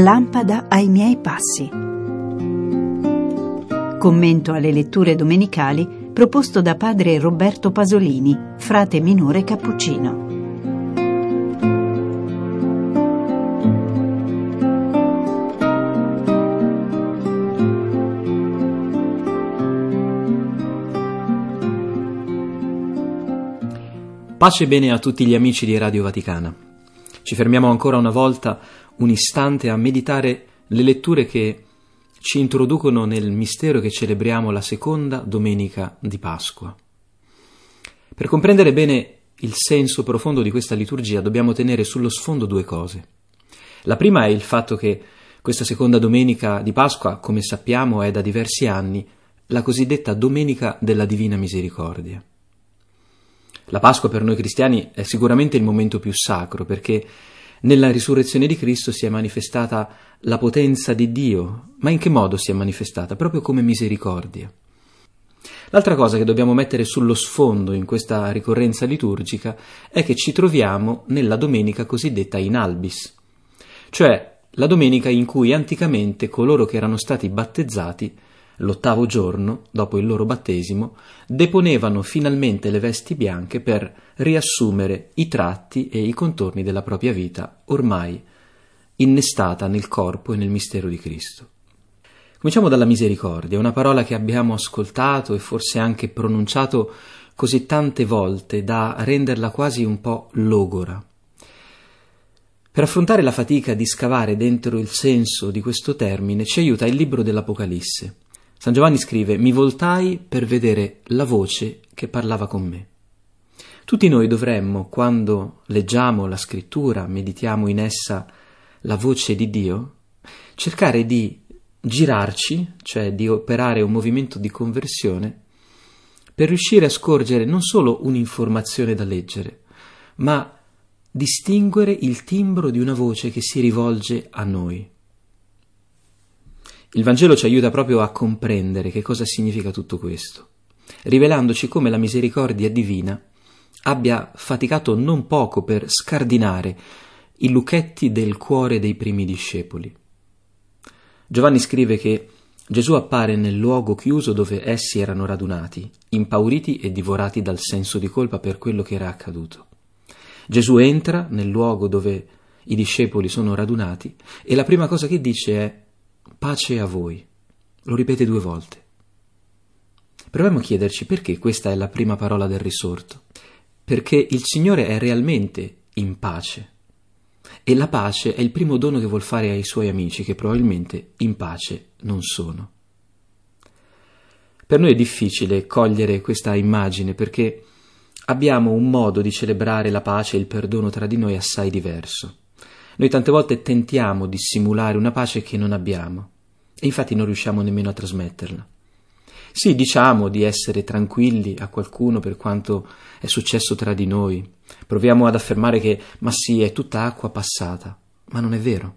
Lampada ai miei passi. Commento alle letture domenicali proposto da padre Roberto Pasolini, frate minore cappuccino. Pace bene a tutti gli amici di Radio Vaticana. Ci fermiamo ancora una volta un istante a meditare le letture che ci introducono nel mistero che celebriamo la seconda domenica di Pasqua. Per comprendere bene il senso profondo di questa liturgia dobbiamo tenere sullo sfondo due cose. La prima è il fatto che questa seconda domenica di Pasqua, come sappiamo, è da diversi anni la cosiddetta Domenica della Divina Misericordia. La Pasqua per noi cristiani è sicuramente il momento più sacro perché nella risurrezione di Cristo si è manifestata la potenza di Dio. Ma in che modo si è manifestata? Proprio come misericordia. L'altra cosa che dobbiamo mettere sullo sfondo in questa ricorrenza liturgica è che ci troviamo nella domenica cosiddetta in albis, cioè la domenica in cui anticamente coloro che erano stati battezzati l'ottavo giorno, dopo il loro battesimo, deponevano finalmente le vesti bianche per riassumere i tratti e i contorni della propria vita, ormai innestata nel corpo e nel mistero di Cristo. Cominciamo dalla misericordia, una parola che abbiamo ascoltato e forse anche pronunciato così tante volte da renderla quasi un po' logora. Per affrontare la fatica di scavare dentro il senso di questo termine ci aiuta il libro dell'Apocalisse. San Giovanni scrive Mi voltai per vedere la voce che parlava con me. Tutti noi dovremmo, quando leggiamo la scrittura, meditiamo in essa la voce di Dio, cercare di girarci, cioè di operare un movimento di conversione, per riuscire a scorgere non solo un'informazione da leggere, ma distinguere il timbro di una voce che si rivolge a noi. Il Vangelo ci aiuta proprio a comprendere che cosa significa tutto questo, rivelandoci come la misericordia divina abbia faticato non poco per scardinare i lucchetti del cuore dei primi discepoli. Giovanni scrive che Gesù appare nel luogo chiuso dove essi erano radunati, impauriti e divorati dal senso di colpa per quello che era accaduto. Gesù entra nel luogo dove i discepoli sono radunati e la prima cosa che dice è pace a voi. Lo ripete due volte. Proviamo a chiederci perché questa è la prima parola del risorto. Perché il Signore è realmente in pace. E la pace è il primo dono che vuol fare ai suoi amici, che probabilmente in pace non sono. Per noi è difficile cogliere questa immagine perché abbiamo un modo di celebrare la pace e il perdono tra di noi assai diverso. Noi tante volte tentiamo di simulare una pace che non abbiamo e infatti non riusciamo nemmeno a trasmetterla. Sì, diciamo di essere tranquilli a qualcuno per quanto è successo tra di noi. Proviamo ad affermare che, ma sì, è tutta acqua passata, ma non è vero.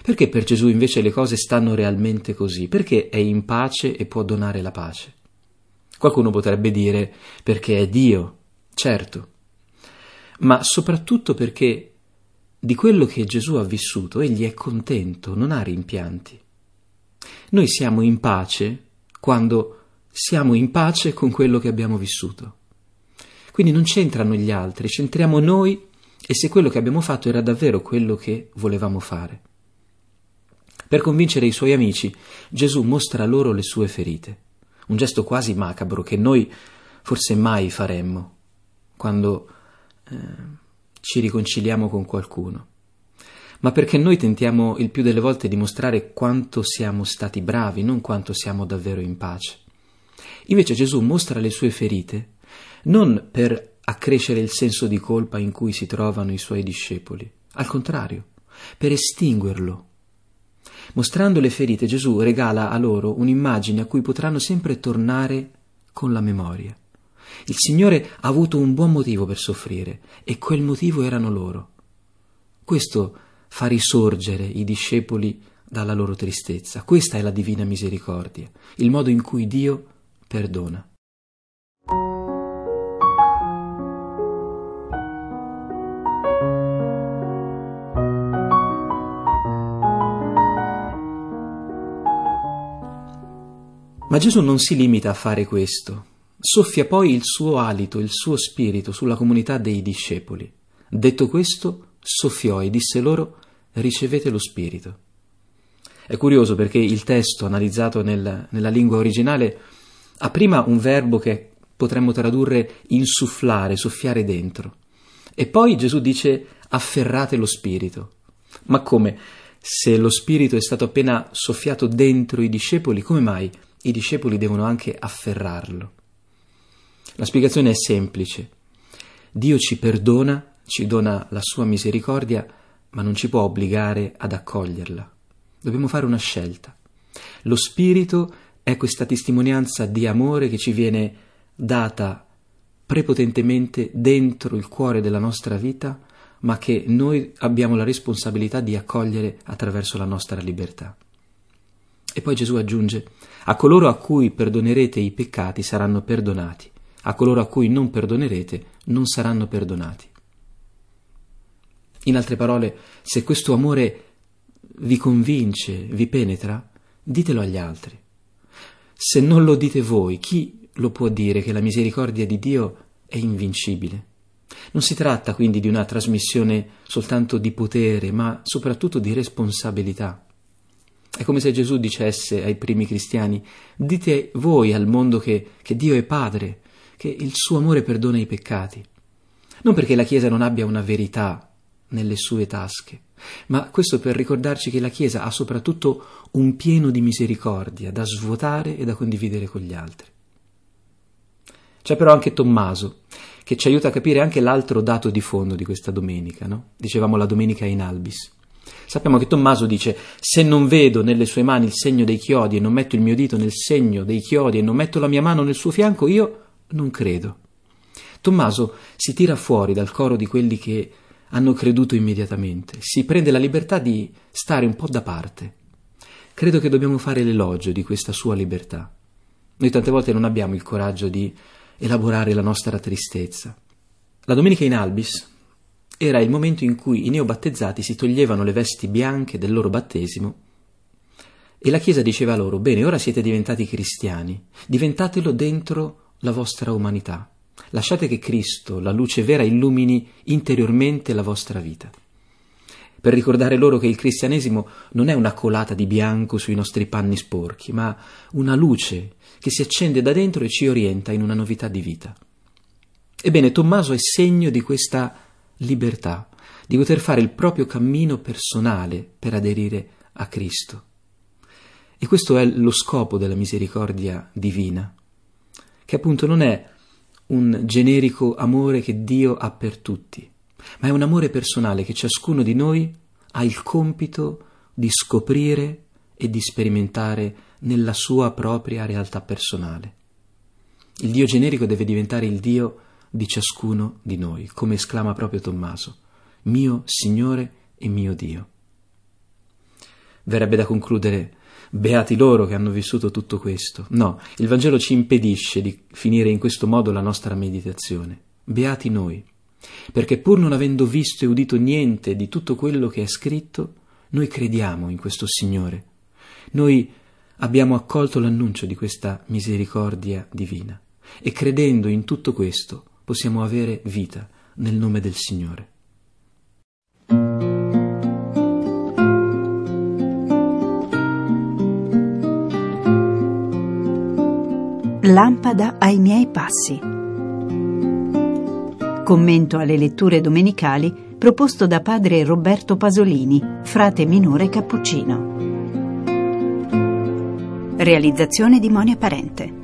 Perché per Gesù invece le cose stanno realmente così? Perché è in pace e può donare la pace? Qualcuno potrebbe dire perché è Dio, certo, ma soprattutto perché di quello che Gesù ha vissuto, egli è contento, non ha rimpianti. Noi siamo in pace quando siamo in pace con quello che abbiamo vissuto. Quindi non c'entrano gli altri, c'entriamo noi e se quello che abbiamo fatto era davvero quello che volevamo fare. Per convincere i suoi amici, Gesù mostra loro le sue ferite, un gesto quasi macabro che noi forse mai faremmo quando eh, ci riconciliamo con qualcuno, ma perché noi tentiamo il più delle volte di mostrare quanto siamo stati bravi, non quanto siamo davvero in pace. Invece Gesù mostra le sue ferite non per accrescere il senso di colpa in cui si trovano i suoi discepoli, al contrario, per estinguerlo. Mostrando le ferite, Gesù regala a loro un'immagine a cui potranno sempre tornare con la memoria. Il Signore ha avuto un buon motivo per soffrire e quel motivo erano loro. Questo fa risorgere i discepoli dalla loro tristezza. Questa è la divina misericordia, il modo in cui Dio perdona. Ma Gesù non si limita a fare questo. Soffia poi il suo alito, il suo spirito sulla comunità dei discepoli. Detto questo, soffiò e disse loro, ricevete lo spirito. È curioso perché il testo analizzato nel, nella lingua originale ha prima un verbo che potremmo tradurre insufflare, soffiare dentro, e poi Gesù dice afferrate lo spirito. Ma come? Se lo spirito è stato appena soffiato dentro i discepoli, come mai i discepoli devono anche afferrarlo? La spiegazione è semplice. Dio ci perdona, ci dona la sua misericordia, ma non ci può obbligare ad accoglierla. Dobbiamo fare una scelta. Lo Spirito è questa testimonianza di amore che ci viene data prepotentemente dentro il cuore della nostra vita, ma che noi abbiamo la responsabilità di accogliere attraverso la nostra libertà. E poi Gesù aggiunge, a coloro a cui perdonerete i peccati saranno perdonati, a coloro a cui non perdonerete non saranno perdonati. In altre parole, se questo amore vi convince, vi penetra, ditelo agli altri. Se non lo dite voi, chi lo può dire che la misericordia di Dio è invincibile? Non si tratta quindi di una trasmissione soltanto di potere, ma soprattutto di responsabilità. È come se Gesù dicesse ai primi cristiani, dite voi al mondo che, che Dio è Padre, che il suo amore perdona i peccati. Non perché la Chiesa non abbia una verità nelle sue tasche, ma questo per ricordarci che la Chiesa ha soprattutto un pieno di misericordia da svuotare e da condividere con gli altri. C'è però anche Tommaso, che ci aiuta a capire anche l'altro dato di fondo di questa domenica, no? Dicevamo la domenica in albis. Sappiamo che Tommaso dice: Se non vedo nelle sue mani il segno dei chiodi e non metto il mio dito nel segno dei chiodi e non metto la mia mano nel suo fianco, io non credo. Tommaso si tira fuori dal coro di quelli che hanno creduto immediatamente, si prende la libertà di stare un po' da parte. Credo che dobbiamo fare l'elogio di questa sua libertà. Noi tante volte non abbiamo il coraggio di elaborare la nostra tristezza. La domenica in albis era il momento in cui i neobattezzati si toglievano le vesti bianche del loro battesimo e la Chiesa diceva loro, bene, ora siete diventati cristiani, diventatelo dentro la vostra umanità. Lasciate che Cristo, la luce vera, illumini interiormente la vostra vita. Per ricordare loro che il cristianesimo non è una colata di bianco sui nostri panni sporchi, ma una luce che si accende da dentro e ci orienta in una novità di vita. Ebbene, Tommaso è segno di questa libertà, di poter fare il proprio cammino personale per aderire a Cristo. E questo è lo scopo della misericordia divina, che appunto non è un generico amore che Dio ha per tutti, ma è un amore personale che ciascuno di noi ha il compito di scoprire e di sperimentare nella sua propria realtà personale. Il Dio generico deve diventare il Dio di ciascuno di noi, come esclama proprio Tommaso, mio Signore e mio Dio. Verrebbe da concludere beati loro che hanno vissuto tutto questo. No, il Vangelo ci impedisce di finire in questo modo la nostra meditazione. Beati noi, perché pur non avendo visto e udito niente di tutto quello che è scritto, noi crediamo in questo Signore. Noi abbiamo accolto l'annuncio di questa misericordia divina e credendo in tutto questo possiamo avere vita nel nome del Signore. Lampada ai miei passi. Commento alle letture domenicali proposto da padre Roberto Pasolini, frate minore cappuccino. Realizzazione di Monia Parente.